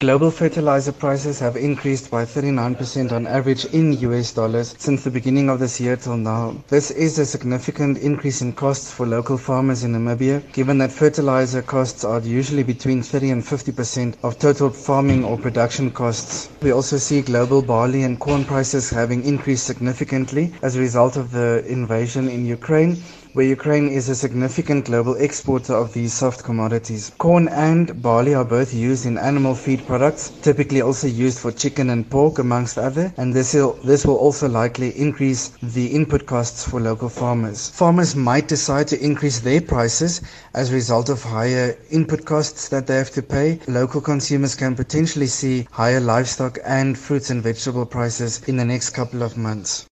Global fertilizer prices have increased by 39% on average in US dollars since the beginning of this year till now. This is a significant increase in costs for local farmers in Namibia, given that fertilizer costs are usually between 30 and 50% of total farming or production costs. We also see global barley and corn prices having increased significantly as a result of the invasion in Ukraine where Ukraine is a significant global exporter of these soft commodities. Corn and barley are both used in animal feed products, typically also used for chicken and pork amongst other, and this will, this will also likely increase the input costs for local farmers. Farmers might decide to increase their prices as a result of higher input costs that they have to pay. Local consumers can potentially see higher livestock and fruits and vegetable prices in the next couple of months.